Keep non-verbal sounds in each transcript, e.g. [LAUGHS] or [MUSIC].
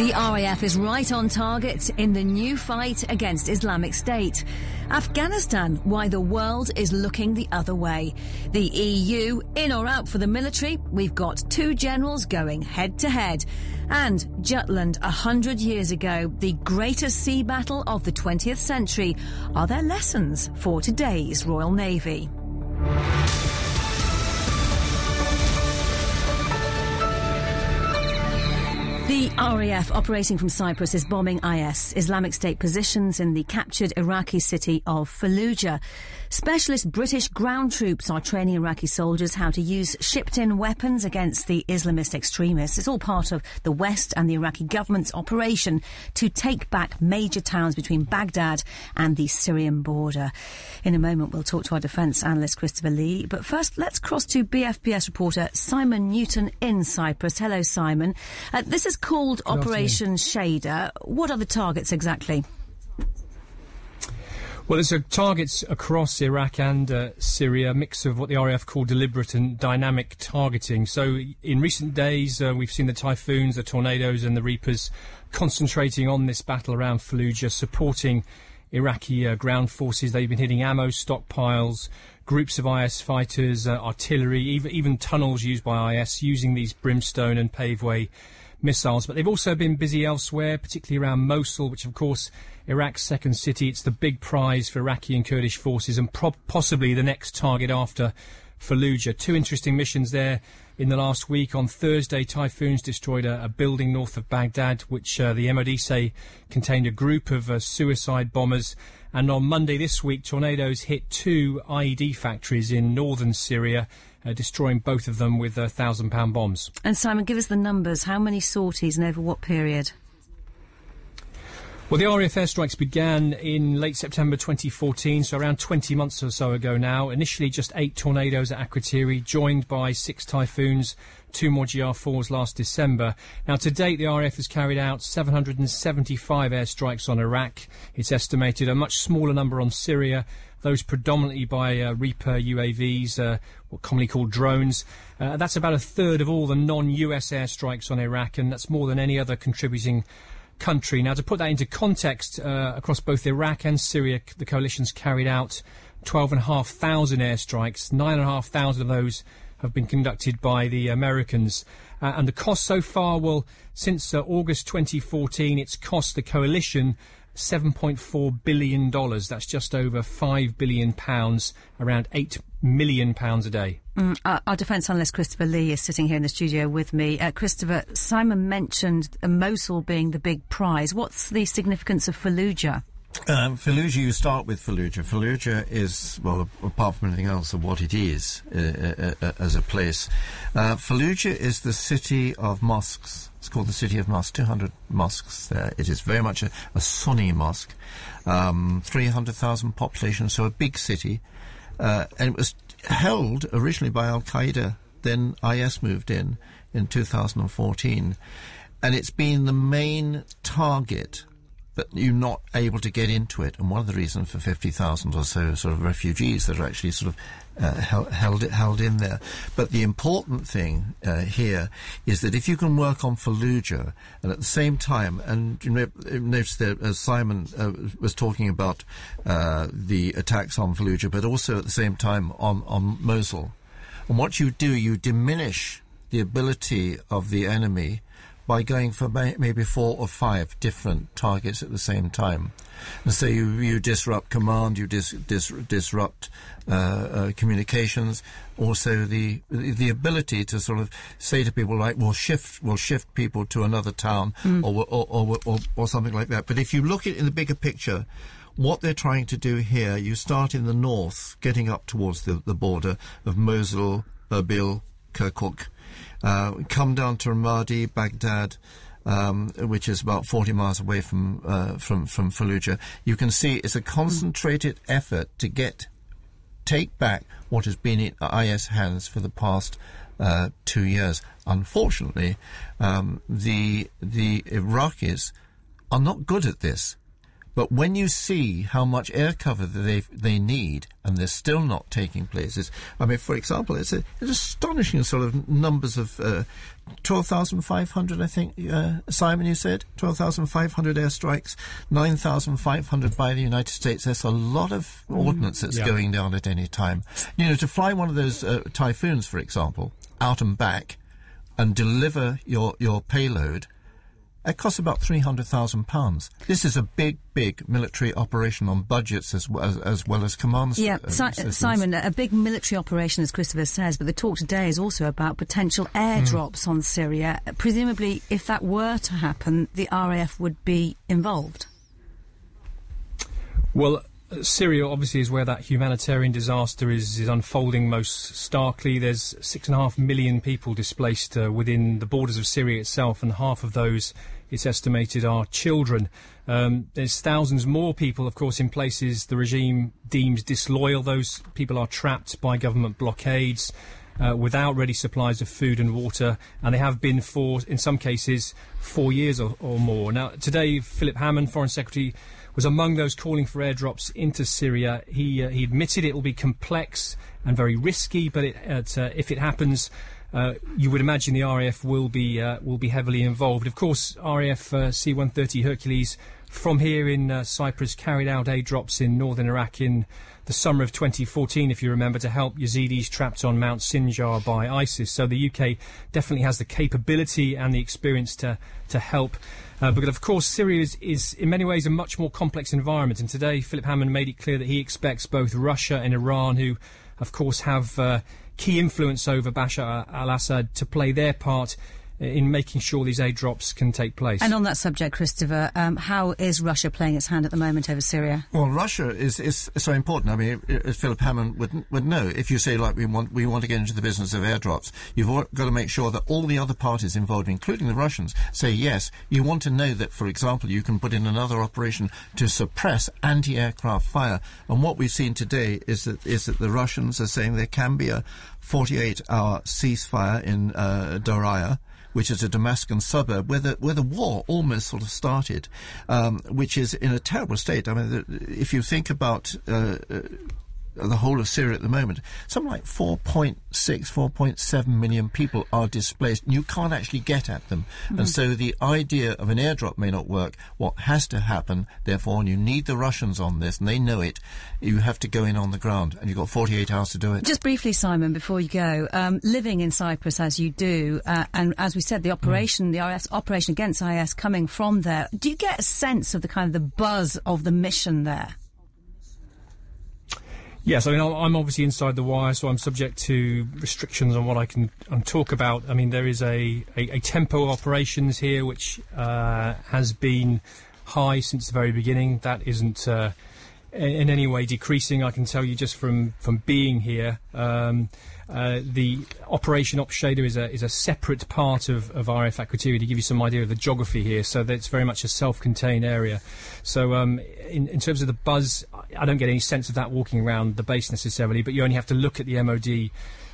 The RAF is right on target in the new fight against Islamic State. Afghanistan, why the world is looking the other way. The EU, in or out for the military, we've got two generals going head to head. And Jutland, a hundred years ago, the greatest sea battle of the 20th century. Are there lessons for today's Royal Navy? The RAF operating from Cyprus is bombing IS, Islamic State positions in the captured Iraqi city of Fallujah. Specialist British ground troops are training Iraqi soldiers how to use shipped in weapons against the Islamist extremists. It's all part of the West and the Iraqi government's operation to take back major towns between Baghdad and the Syrian border. In a moment, we'll talk to our defence analyst Christopher Lee. But first, let's cross to BFBS reporter Simon Newton in Cyprus. Hello, Simon. Uh, this is called Good Operation Shader. What are the targets exactly? Well, it's a targets across Iraq and uh, Syria, a mix of what the RAF call deliberate and dynamic targeting. So, in recent days, uh, we've seen the typhoons, the tornadoes, and the reapers concentrating on this battle around Fallujah, supporting Iraqi uh, ground forces. They've been hitting ammo stockpiles, groups of IS fighters, uh, artillery, even, even tunnels used by IS, using these brimstone and paveway missiles. But they've also been busy elsewhere, particularly around Mosul, which, of course, Iraq's second city. It's the big prize for Iraqi and Kurdish forces and pro- possibly the next target after Fallujah. Two interesting missions there in the last week. On Thursday, typhoons destroyed a, a building north of Baghdad, which uh, the MOD say contained a group of uh, suicide bombers. And on Monday this week, tornadoes hit two IED factories in northern Syria, uh, destroying both of them with uh, thousand pound bombs. And Simon, give us the numbers. How many sorties and over what period? Well, the RAF airstrikes began in late September 2014, so around 20 months or so ago now. Initially, just eight tornadoes at Akrotiri, joined by six typhoons, two more GR4s last December. Now, to date, the RAF has carried out 775 airstrikes on Iraq. It's estimated a much smaller number on Syria, those predominantly by uh, Reaper UAVs, uh, what commonly called drones. Uh, that's about a third of all the non-US airstrikes on Iraq, and that's more than any other contributing country. Now, to put that into context, uh, across both Iraq and Syria, the coalition's carried out 12,500 airstrikes. 9,500 of those have been conducted by the Americans. Uh, and the cost so far, well, since uh, August 2014, it's cost the coalition $7.4 billion. That's just over £5 billion, around £8 million a day. Mm, our, our defence analyst Christopher Lee is sitting here in the studio with me. Uh, Christopher, Simon mentioned Mosul being the big prize. What's the significance of Fallujah? Um, Fallujah, you start with Fallujah. Fallujah is, well, apart from anything else, of what it is uh, uh, uh, as a place. Uh, Fallujah is the city of mosques. It's called the city of mosques. 200 mosques there. It is very much a, a Sunni mosque. Um, 300,000 population, so a big city. Uh, and it was held originally by Al Qaeda. Then IS moved in in 2014, and it's been the main target. You're not able to get into it, and one of the reasons for 50,000 or so sort of refugees that are actually sort of uh, held, held held in there. But the important thing uh, here is that if you can work on Fallujah and at the same time, and you know, notice that as Simon uh, was talking about uh, the attacks on Fallujah, but also at the same time on on Mosul, and what you do, you diminish the ability of the enemy by going for may- maybe four or five different targets at the same time. And so you, you disrupt command, you dis, dis, disrupt uh, uh, communications, also the the ability to sort of say to people like, we'll shift, we'll shift people to another town or, or, or, or, or something like that. But if you look at it in the bigger picture, what they're trying to do here, you start in the north, getting up towards the, the border of Mosul, Erbil, Kirkuk, uh, come down to Ramadi, Baghdad, um, which is about 40 miles away from, uh, from, from Fallujah. You can see it's a concentrated effort to get, take back what has been in IS hands for the past uh, two years. Unfortunately, um, the, the Iraqis are not good at this But when you see how much air cover they they need, and they're still not taking places, I mean, for example, it's, a, it's astonishing sort of numbers of uh, 12,500, I think, uh, Simon, you said? 12,500 airstrikes, 9,500 by the United States. There's a lot of ordnance that's yeah. going down at any time. You know, to fly one of those uh, typhoons, for example, out and back and deliver your, your payload, it costs about three hundred thousand pounds. This is a big, big military operation on budgets as well as, as well as commands. Yeah, uh, si- Simon, a big military operation, as Christopher says, but the talk today is also about potential airdrops on Syria. Presumably, if that were to happen, the RAF would be involved. Well, Syria obviously is where that humanitarian disaster is, is unfolding most starkly. There's six and a half million people displaced uh, within the borders of Syria itself, and half of those, it's estimated, are children. Um, there's thousands more people, of course, in places the regime deems disloyal. Those people are trapped by government blockades. Uh, without ready supplies of food and water, and they have been for, in some cases, four years or, or more. Now, today, Philip Hammond, Foreign Secretary, was among those calling for airdrops into Syria. He uh, he admitted it will be complex and very risky, but it, uh, if it happens, uh, you would imagine the RAF will be uh, will be heavily involved. Of course, RAF uh, C-130 Hercules from here in uh, Cyprus carried out airdrops in northern Iraq in the summer of 2014, if you remember, to help Yazidis trapped on Mount Sinjar by ISIS. So the UK definitely has the capability and the experience to to help. Uh, but of course, Syria is, is in many ways a much more complex environment. And today, Philip Hammond made it clear that he expects both Russia and Iran, who, of course, have uh, key influence over Bashar al-Assad, to play their part in making sure these aid drops can take place. And on that subject, Christopher, um, how is Russia playing its hand at the moment over Syria? Well, Russia is, is so important. I mean, as Philip Hammond would would know, if you say like we want we want to get into the business of airdrops, you've got to make sure that all the other parties involved, including the Russians, say yes. You want to know that, for example, you can put in another operation to suppress anti-aircraft fire. And what we've seen today is that is that the Russians are saying there can be a 48-hour ceasefire in uh, Daraya which is a Damascus suburb where the where the war almost sort of started, um, which is in a terrible state. I mean, the, if you think about uh, uh, the whole of Syria at the moment, something like 4.6, 4.7 million people are displaced, and you can't actually get at them. And so the idea of an airdrop may not work. What has to happen, therefore, and you need the Russians on this, and they know it, you have to go in on the ground, and you've got 48 hours to do it. Just briefly, Simon, before you go, um, living in Cyprus as you do, uh, and as we said, the operation, the IS, operation against IS coming from there, do you get a sense of the kind of the buzz of the mission there? Yes, I mean, I'm- obviously inside the wire, so I'm subject to restrictions on what I can um, talk about. I mean, there is a, a, a tempo of operations here which uh, has been high since the very beginning. That isn't uh, in, any way decreasing. I can tell you just from, from being here. Um, uh, the Operation Op Shader is a is a separate part of, of RAF Akrotiri to give you some idea of the geography here. So that it's very much a self-contained area. So um, in, in terms of the buzz, I don't get any sense of that walking around the base necessarily. But you only have to look at the MOD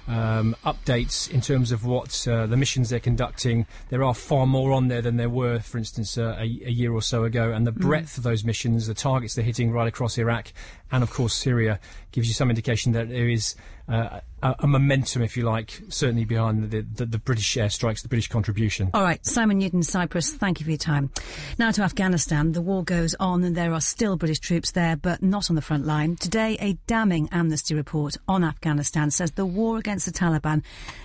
um, updates in terms of what uh, the missions they're conducting. There are far more on there than there were, for instance, uh, a, a year or so ago. And the breadth of those missions, the targets they're hitting right across Iraq and, of course, Syria, gives you some indication that there is uh, a, a momentum, if you like, certainly behind the, the, the British airstrikes, the British contribution. All right, Simon Newton, Cyprus, thank you for your time. Now to Afghanistan. The war goes on and there are still British troops there, but not on the front line. Today, a damning amnesty report on Afghanistan says the war against the Taliban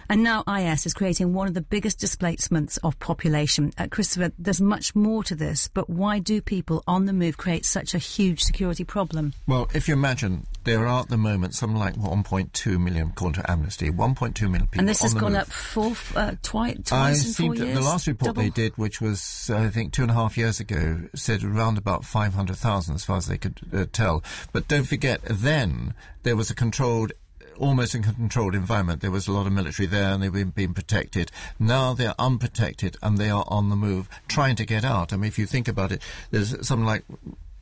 and now IS is creating one of the biggest displacements of population. Uh, Christopher, there's much more to this, but why do people on the move create such a huge security problem? Well, if you imagine, there are at the moment something like 1.2 million, according to Amnesty, 1.2 million people And this has gone move. up four, uh, twi- twice I in four years. the last report they did, which was I think two and a half years ago, said around about five hundred thousand, as far as they could uh, tell. But don't forget, then there was a controlled. Almost in a controlled environment. There was a lot of military there and they were being protected. Now they're unprotected and they are on the move, trying to get out. I mean, if you think about it, there's something like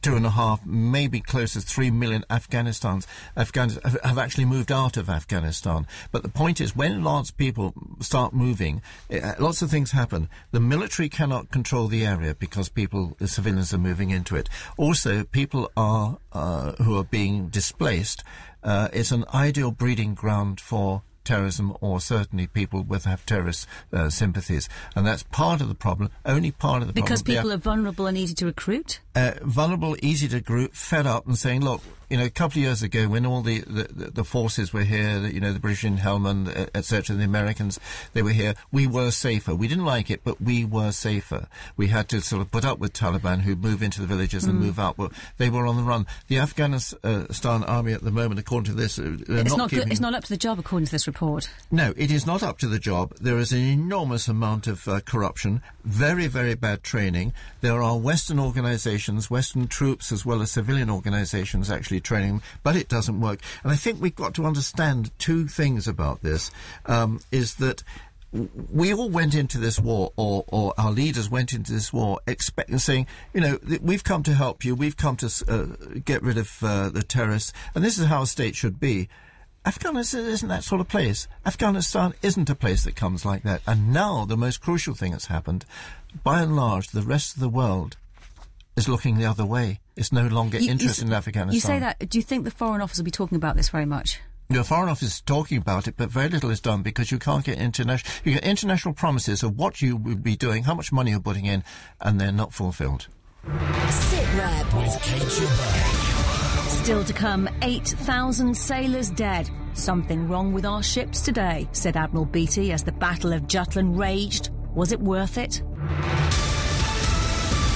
two and a half, maybe close to three million Afghanistans Afghanis- have- actually moved out of Afghanistan. But the point is, when lots of people start moving, eh, lots of things happen. The military cannot control the area because people, the civilians, are moving into it. Also, people are uh, who are being displaced. Uh, it's an ideal breeding ground for terrorism or certainly people with have terrorist uh, sympathies and that's part of the problem only part of the Because problem Because people are vulnerable and easy to recruit? uh, vulnerable, easy to group, fed up, and saying, "Look, you know, a couple of years ago, when all the the, the forces were here, you know, the British in Helmand, etc., the Americans, they were here. We were safer. We didn't like it, but we were safer. We had to sort of put up with Taliban who move into the villages and move out. Well, they were on the run. The Afghanistan army at the moment, according to this, uh, It's not, not, good, it's not up to the job, according to this report. no, it is not up to the job. There is an enormous amount of uh, corruption, very, very bad training. There are Western organizations, Western troops, as well as civilian organizations actually training them, but it doesn't work. And I think we've got to understand two things about this. Um, is that we all went into this war, or, or our leaders went into this war, expecting, saying, you know, we've come to help you, we've come to uh, get rid of uh, the terrorists, and this is how a state should be. Afghanistan isn't that sort of place. Afghanistan isn't a place that comes like that. And now the most crucial thing that's happened, by and large, the rest of the world is looking the other way. It's no longer You- you interested s- in Afghanistan. You say that. Do you think the Foreign Office will be talking about this very much? The Foreign Office is talking about it, but very little is done because you can't get international. You get international promises of what you will be doing, how much money you're putting in, and they're not fulfilled. Sit Rep. With Kate Gilbert. Still to come, 8,000 sailors dead. Something wrong with our ships today, said Admiral Beatty as the Battle of Jutland raged. Was it worth it?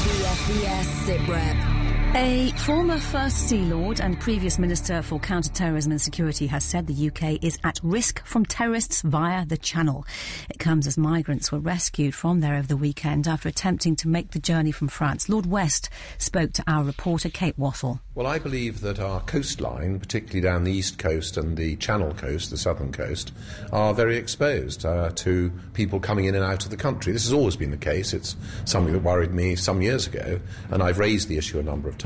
BFBS Sit Rep. A former First Sea Lord and previous Minister for Counter-Terrorism and Security has said the UK is at risk from terrorists via the Channel. It comes as migrants were rescued from there over the weekend after attempting to make the journey from France. Lord West spoke to our reporter Kate Wattle. Well, I believe that our coastline, particularly down the east coast and the Channel coast, the southern coast, are very exposed uh, to people coming in and out of the country. This has always been the case. It's something that worried me some years ago, and I've raised the issue a number of times.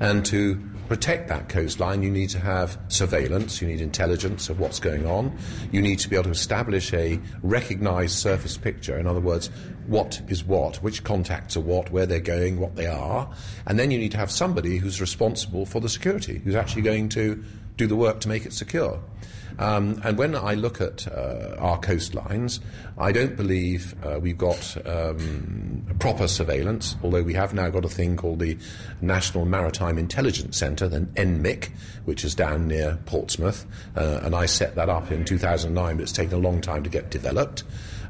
And to protect that coastline, you need to have surveillance, you need intelligence of what's going on, you need to be able to establish a recognised surface picture. In other words, what is what, which contacts are what, where they're going, what they are, and then you need to have somebody who's responsible for the security, who's actually going to do the work to make it secure. Um, and when I look at uh, our coastlines, I don't believe uh, we've got um, proper surveillance, although we have now got a thing called the National Maritime Intelligence Centre, the NMIC, which is down near Portsmouth, uh, and I set that up in 2009, but it's taken a long time to get developed.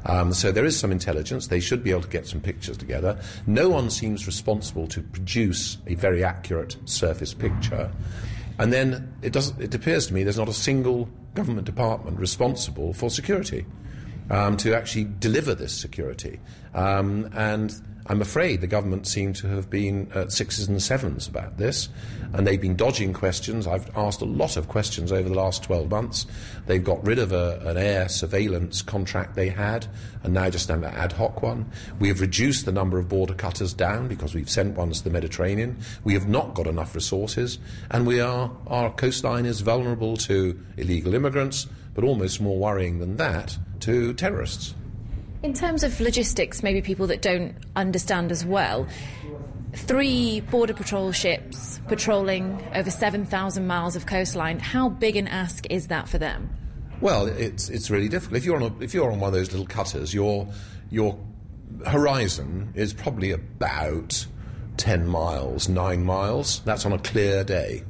Um, so there is some intelligence. They should be able to get some pictures together. No one seems responsible to produce a very accurate surface picture. And then it, doesn't, it appears to me there's not a single government department responsible for security um, to actually deliver this security. Um, and I'm afraid the government seem to have been at sixes and sevens about this, and they've been dodging questions. I've asked a lot of questions over the last 12 months. They've got rid of a, an air surveillance contract they had, and now just have an ad hoc one. We have reduced the number of border cutters down because we've sent ones to the Mediterranean. We have not got enough resources, and we are, our coastline is vulnerable to illegal immigrants, but almost more worrying than that, to terrorists. In terms of logistics, maybe people that don't understand as well, three border patrol ships patrolling over 7,000 miles of coastline, how big an ask is that for them? Well, it's it's really difficult. If you're on a, if you're on one of those little cutters, your your horizon is probably about ten miles, nine miles. That's on a clear day.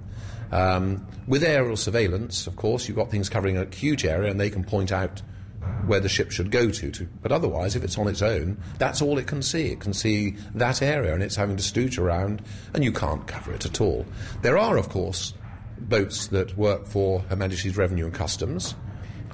Um, with aerial surveillance, of course, you've got things covering a huge area, and they can point out where the ship should go to, to. But otherwise, if it's on its own, that's all it can see. It can see that area, and it's having to stooge around, and you can't cover it at all. There are, of course, boats that work for Her Majesty's Revenue and Customs.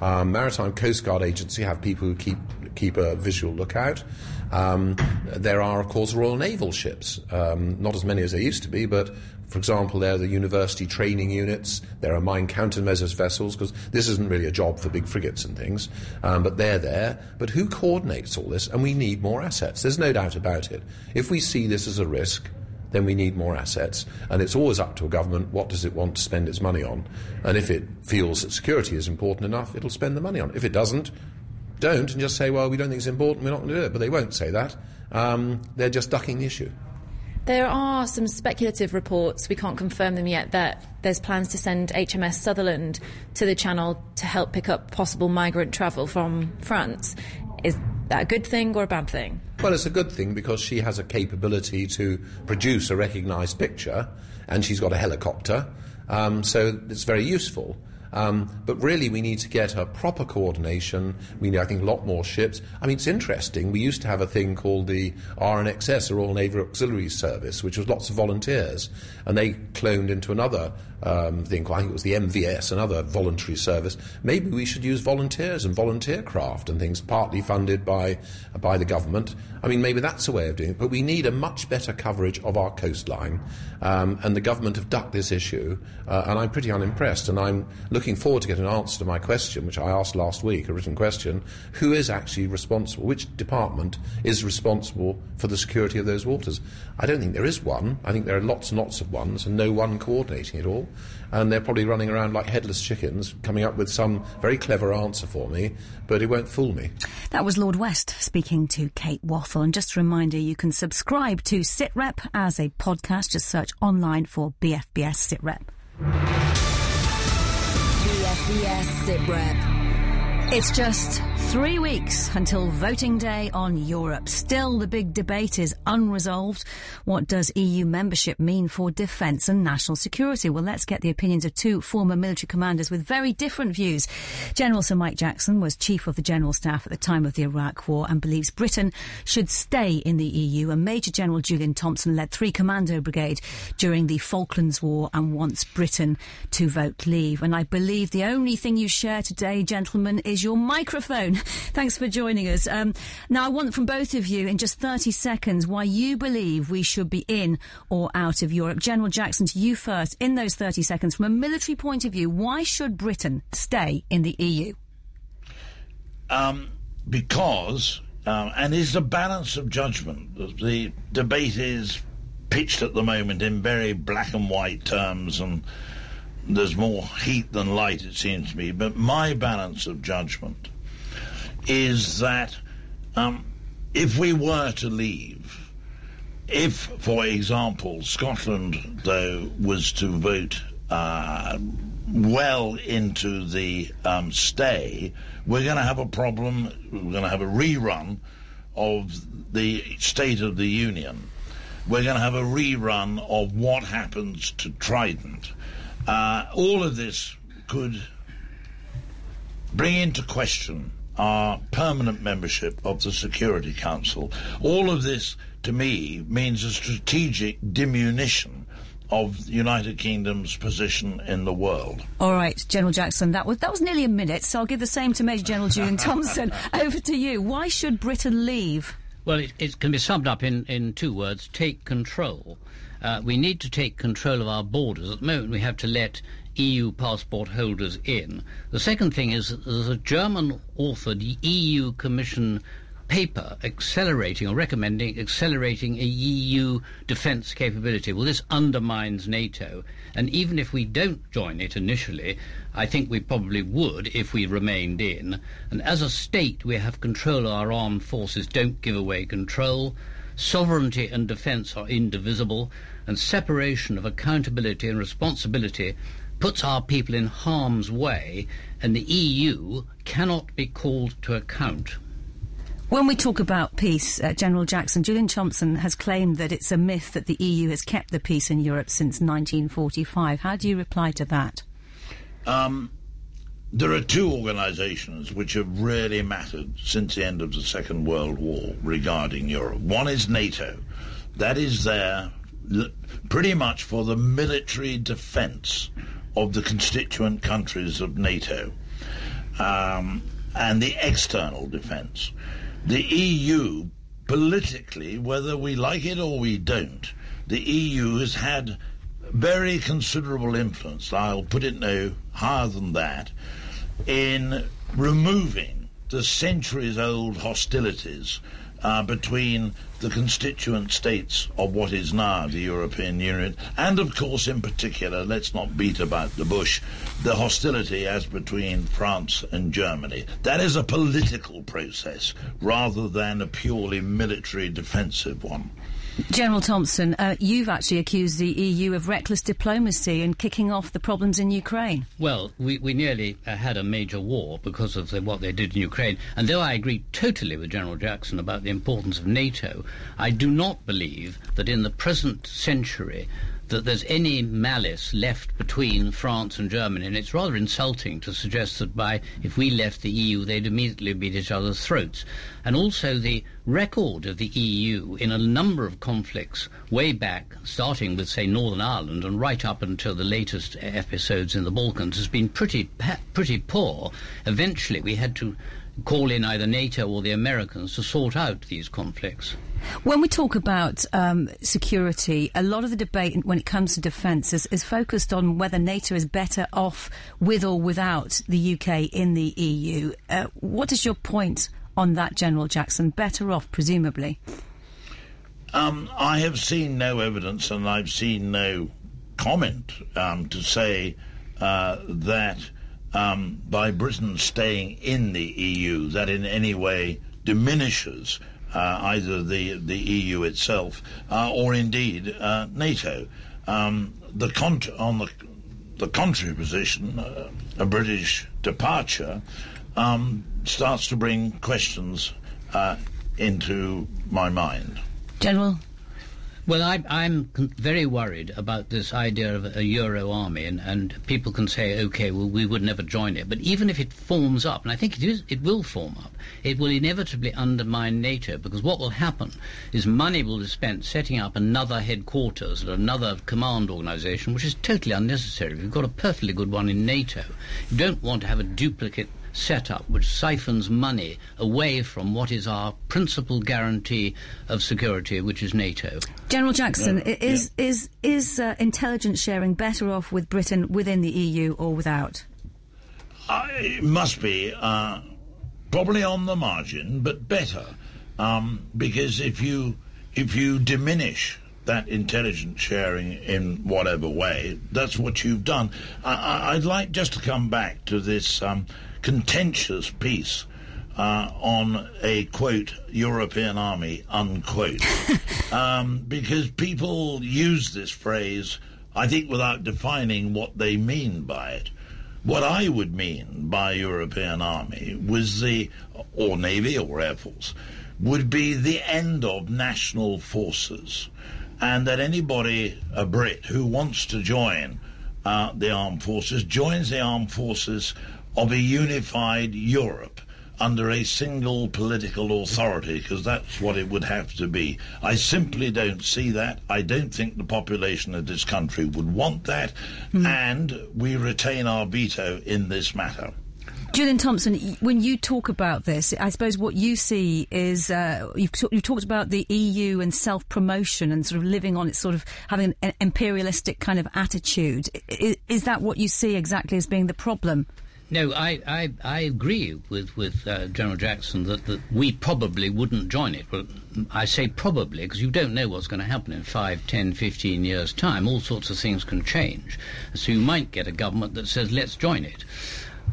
Um, Maritime Coast Guard Agency have people who keep keep a visual lookout. Um, there are, of course, Royal Naval ships. Um, not as many as there used to be, but for example, there are the university training units. There are mine countermeasures vessels because this isn't really a job for big frigates and things, um, but they're there. But who coordinates all this? And we need more assets. There's no doubt about it. If we see this as a risk, then we need more assets. And it's always up to a government what does it want to spend its money on. And if it feels that security is important enough, it'll spend the money on it. If it doesn't, don't and just say, well, we don't think it's important, we're not going to do it. But they won't say that. Um, they're just ducking the issue. There are some speculative reports, we can't confirm them yet, that there's plans to send HMS Sutherland to the Channel to help pick up possible migrant travel from France. Is that a good thing or a bad thing? Well, it's a good thing because she has a capability to produce a recognised picture and she's got a helicopter, um, so it's very useful. Um, but really, we need to get a proper coordination. We need, I think, a lot more ships. I mean, it's interesting. We used to have a thing called the RNXS, the Royal Naval Auxiliary Service, which was lots of volunteers, and they cloned into another um, thing. I think it was the MVS, another voluntary service. Maybe we should use volunteers and volunteer craft and things, partly funded by by the government. I mean, maybe that's a way of doing it. But we need a much better coverage of our coastline, um, and the government have ducked this issue, uh, and I'm pretty unimpressed. And I'm looking forward to getting an answer to my question, which I asked last week, a written question: Who is actually responsible? Which department is responsible for the security of those waters? I don't think there is one. I think there are lots and lots of ones, and no one coordinating it all and they're probably running around like headless chickens, coming up with some very clever answer for me, but it won't fool me. That was Lord West speaking to Kate Wathel. And just a reminder, you can subscribe to SITREP as a podcast. Just search online for BFBS SITREP. BFBS SITREP. It's just three weeks until voting day on Europe. Still, the big debate is unresolved. What does EU membership mean for defence and national security? Well, let's get the opinions of two former military commanders with very different views. General Sir Mike Jackson was Chief of the General Staff at the time of the Iraq War and believes Britain should stay in the EU. And Major General Julian Thompson led Three Commando Brigade during the Falklands War and wants Britain to vote leave. And I believe the only thing you share today, gentlemen, is your microphone. [LAUGHS] Thanks for joining us. Um, now, I want from both of you in just 30 seconds why you believe we should be in or out of Europe. General Jackson, to you first, in those 30 seconds, from a military point of view, why should Britain stay in the EU? Um, because, um, and it's a balance of judgment. The debate is pitched at the moment in very black and white terms and there's more heat than light, it seems to me. But my balance of judgment is that um, if we were to leave, if, for example, Scotland, though, was to vote uh, well into the um, stay, we're going to have a problem. We're going to have a rerun of the State of the Union. We're going to have a rerun of what happens to Trident. Uh, all of this could bring into question our permanent membership of the Security Council. All of this, to me, means a strategic diminution of the United Kingdom's position in the world. All right, General Jackson, that was that was nearly a minute, so I'll give the same to Major General Julian [LAUGHS] Thompson. Over to you. Why should Britain leave? Well, it, it can be summed up in, in two words: take control. Uh, we need to take control of our borders. At the moment, we have to let EU passport holders in. The second thing is there's a German authored EU Commission paper accelerating or recommending accelerating a EU defence capability. Well, this undermines NATO, and even if we don't join it initially, I think we probably would if we remained in. And as a state, we have control of our armed forces. Don't give away control. Sovereignty and defence are indivisible, and separation of accountability and responsibility puts our people in harm's way, and the EU cannot be called to account. When we talk about peace, uh, General Jackson, Julian Thompson has claimed that it's a myth that the EU has kept the peace in Europe since 1945. How do you reply to that? Um, there are two organisations which have really mattered since the end of the Second World War regarding Europe. One is NATO. That is there pretty much for the military defence of the constituent countries of NATO um, and the external defence. The EU, politically, whether we like it or we don't, the EU has had very considerable influence, I'll put it no higher than that, in removing the centuries old hostilities uh, between the constituent states of what is now the European Union, and of course, in particular, let's not beat about the bush, the hostility as between France and Germany. That is a political process rather than a purely military defensive one. General Thompson, uh, you've actually accused the EU of reckless diplomacy and kicking off the problems in Ukraine. Well, we, we nearly uh, had a major war because of the, what they did in Ukraine. And though I agree totally with General Jackson about the importance of NATO, I do not believe that in the present century that there's any malice left between France and Germany, and it's rather insulting to suggest that by if we left the EU, they'd immediately beat each other's throats. And also the record of the EU in a number of conflicts way back, starting with say Northern Ireland and right up until the latest episodes in the Balkans, has been pretty pretty poor. Eventually, we had to call in either NATO or the Americans to sort out these conflicts. When we talk about um, security, a lot of the debate when it comes to defence is, is, focused on whether NATO is better off with or without the UK in the EU. Uh, what is your point on that, General Jackson? Better off, presumably? Um, I have seen no evidence and I've seen no comment um, to say uh, that um, by Britain staying in the EU that in any way diminishes uh, either the the EU itself uh, or indeed uh, NATO. Um, the on the the contrary position, uh, a British departure, um, starts to bring questions uh, into my mind. General well, I, am very worried about this idea of a Euro army, and, and, people can say, okay, well, we would never join it. But even if it forms up, and I think it, is, it will form up, it will inevitably undermine NATO, because what will happen is money will be spent setting up another headquarters and another command organisation, which is totally unnecessary. We've got a perfectly good one in NATO. You don't want to have a duplicate setup which siphons money away from what is our principal guarantee of security, which is NATO. General Jackson, is yeah. is is uh, intelligence sharing better off with Britain within the EU or without? Uh, it must be uh, probably on the margin, but better um, because if you if you diminish that intelligence sharing in whatever way, that's what you've done. I, would like just to come back to this um, contentious piece uh, on a quote European army unquote [LAUGHS] um, because people use this phrase I think without defining what they mean by it. What I would mean by European army was the or navy or air force would be the end of national forces and that anybody a Brit who wants to join uh, the armed forces joins the armed forces of a unified Europe under a single political authority, because that's what it would have to be. I simply don't see that. I don't think the population of this country would want that, mm. and we retain our veto in this matter. Julian Thompson, when you talk about this, I suppose what you see is uh, you've, t- you've, talked about the EU and self promotion and sort of living on it, sort of having an imperialistic kind of attitude. Is, is that what you see exactly as being the problem? No, I, I, I agree with, with uh, General Jackson that, that we probably wouldn't join it. But I say probably because you don't know what's going to happen in 5, 10, 15 years' time. All sorts of things can change. So you might get a government that says, let's join it.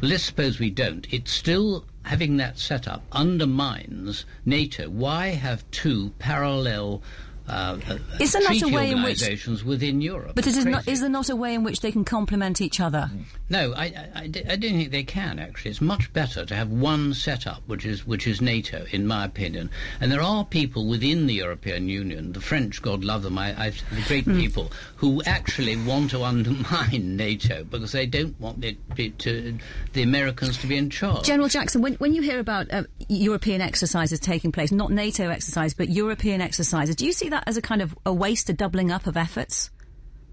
Let's suppose we don't. It's still having that set up undermines NATO. Why have two parallel uh, is there not a way in which within Europe. But is, not, is there not a way in which they can complement each other? No, I, I, I, don't think they can. Actually, it's much better to have one setup, which is which is NATO, in my opinion. And there are people within the European Union, the French, God love them, I, I the great mm. people who actually want to undermine [LAUGHS] NATO because they don't want it to, the Americans to be in charge. General Jackson, when when you hear about uh, European exercises taking place, not NATO exercises, but European exercises, do you see that as a kind of a waste, a doubling up of efforts?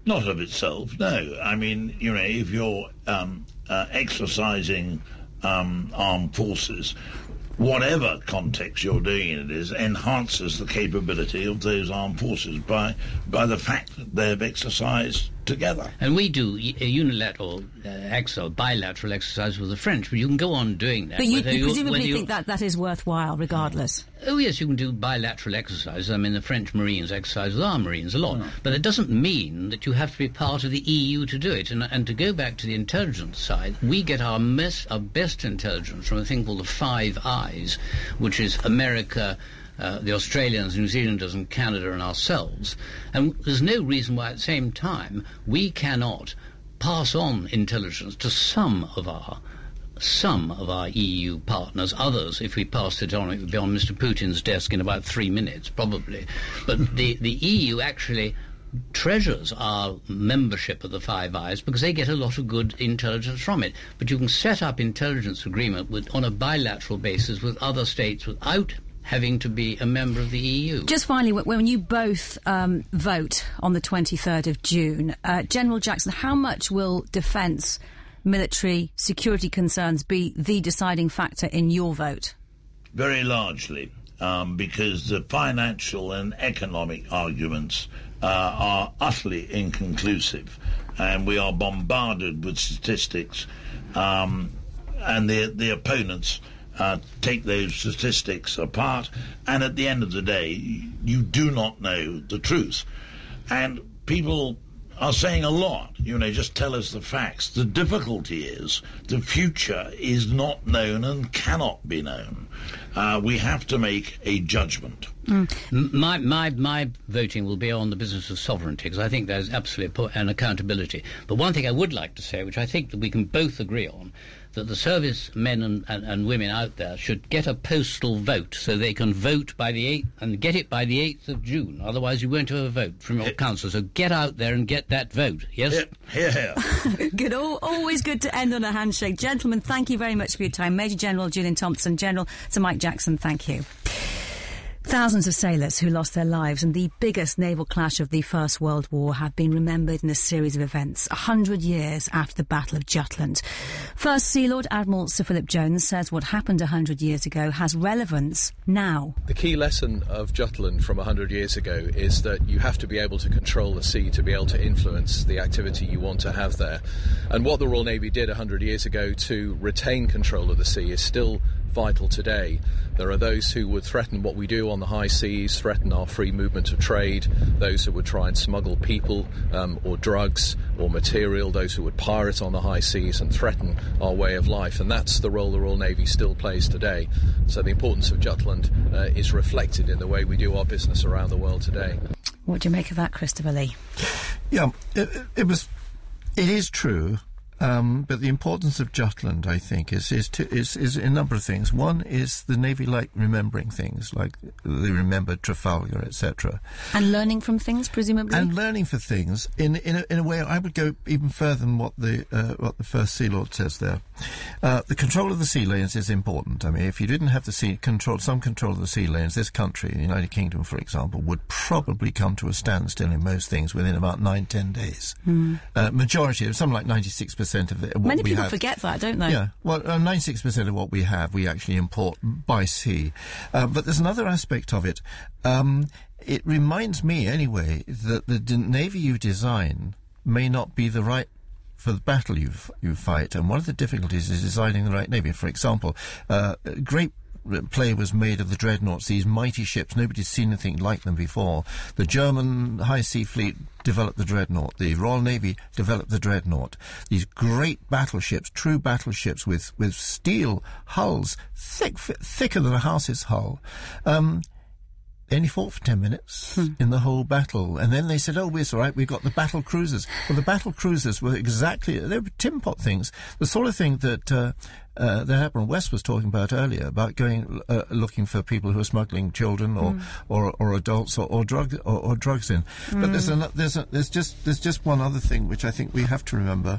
Not of itself, no. I mean, you know, if you're um, uh, exercising um, armed forces, whatever context you're doing it is, enhances the capability of those armed forces by by the fact that they've exercised together. And we do y- a unilateral uh, ex- or bilateral exercise with the French, but you can go on doing that. But you, you presumably you- think that that is worthwhile, regardless. Oh yes, you can do bilateral exercises. I mean, the French Marines exercise with our Marines a lot, but it doesn't mean that you have to be part of the EU to do it. And, and to go back to the intelligence side, we get our, mes- our best intelligence from a thing called the Five Eyes, which is America. Uh, the Australians, New Zealanders, and Canada, and ourselves. And there's no reason why, at the same time, we cannot pass on intelligence to some of our some of our EU partners. Others, if we passed it on, it would be on Mr. Putin's desk in about three minutes, probably. But [LAUGHS] the, the EU actually treasures our membership of the Five Eyes because they get a lot of good intelligence from it. But you can set up intelligence agreement with, on a bilateral basis with other states without having to be a member of the EU. Just finally, when you both um, vote on the 23rd of June, uh, General Jackson, how much will defence, military, security concerns be the deciding factor in your vote? very largely um, because the financial and economic arguments uh, are utterly inconclusive, and we are bombarded with statistics, um, and the the opponents. Uh, take those statistics apart, and at the end of the day, you do not know the truth. And people are saying a lot. You know, just tell us the facts. The difficulty is the future is not known and cannot be known. Uh, we have to make a judgment. M- My, my, my voting will be on the business of sovereignty because I think there's absolutely an accountability. But one thing I would like to say, which I think that we can both agree on, that the service men and, and, and women out there should get a postal vote so they can vote by the 8th and get it by the 8th of June. Otherwise, you won't have a vote from your council. So get out there and get that vote. Yes? Here, here, here. Good. Al always good to end on a handshake. Gentlemen, thank you very much for your time. Major General Julian Thompson, General Sir Mike Jackson, thank you. Thousands of sailors who lost their lives in the biggest naval clash of the First World War have been remembered in a series of events, a hundred years after the Battle of Jutland. First Sea Lord Admiral Sir Philip Jones says what happened a hundred years ago has relevance now. The key lesson of Jutland from 100 years ago is that you have to be able to control the sea to be able to influence the activity you want to have there. And what the Royal Navy did 100 years ago to retain control of the sea is still vital today. There are those who would threaten what we do on the high seas, threaten our free movement of trade, those who would try and smuggle people um, or drugs or material, those who would pirate on the high seas and threaten our way of life. And that's the role the Royal Navy still plays today. So the importance of Jutland uh, is reflected in the way we do our business around the world today. What do you make of that, Christopher Lee? Yeah, it, it was. It is true, um, but the importance of Jutland, I think, is is, to, is is a number of things. One is the Navy like remembering things, like they remembered Trafalgar, etc., And learning from things, presumably? and learning for things in in a, in a way. I would go even further than what the uh, what the first Sea Lord says there. Uh, the control of the sea lanes is important. I mean, if you didn't have the sea control, some control of the sea lanes, this country, the United Kingdom, for example, would probably come to a standstill in most things within about nine ten days. Uh, majority, something like ninety six percent of the, what Many people have- forget that, don't they? yeah, well, uh, ninety-six percent of what we have, we actually import by sea. Uh, but there's another aspect of it. Um, it reminds me, anyway, that the d- navy you design may not be the right for the battle you you fight, and one of the difficulties is designing the right navy. For example, uh, great play was made of the dreadnoughts, these mighty ships. Nobody's seen anything like them before. The German High Sea Fleet developed the dreadnought. The Royal Navy developed the dreadnought. These great battleships, true battleships with, with steel hulls, thick, thicker than a house's hull. Um, they only fought for 10 minutes in the whole battle. And then they said, oh, it's all right, we've got the battle cruisers. Well, the battle cruisers were exactly, they were tin pot things. The sort of thing that, uh, uh, that Admiral West was talking about earlier, about going, uh, looking for people who are smuggling children or, or, or adults or, or drug, or, or drugs in. But there's a, there's a, there's just, there's just one other thing which I think we have to remember.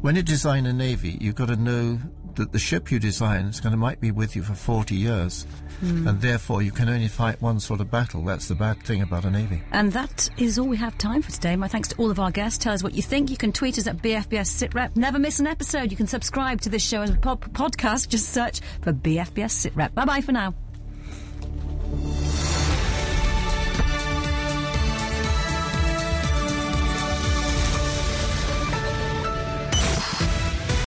When you design a navy, you've got to know that the ship you design is going to might be with you for 40 years. Hmm. And therefore, you can only fight one sort of battle. That's the bad thing about a navy. And that is all we have time for today. My thanks to all of our guests. Tell us what you think. You can tweet us at BFBS SitRep. Never miss an episode. You can subscribe to this show as a pod- podcast. Just search for BFBS SitRep. Bye bye for now.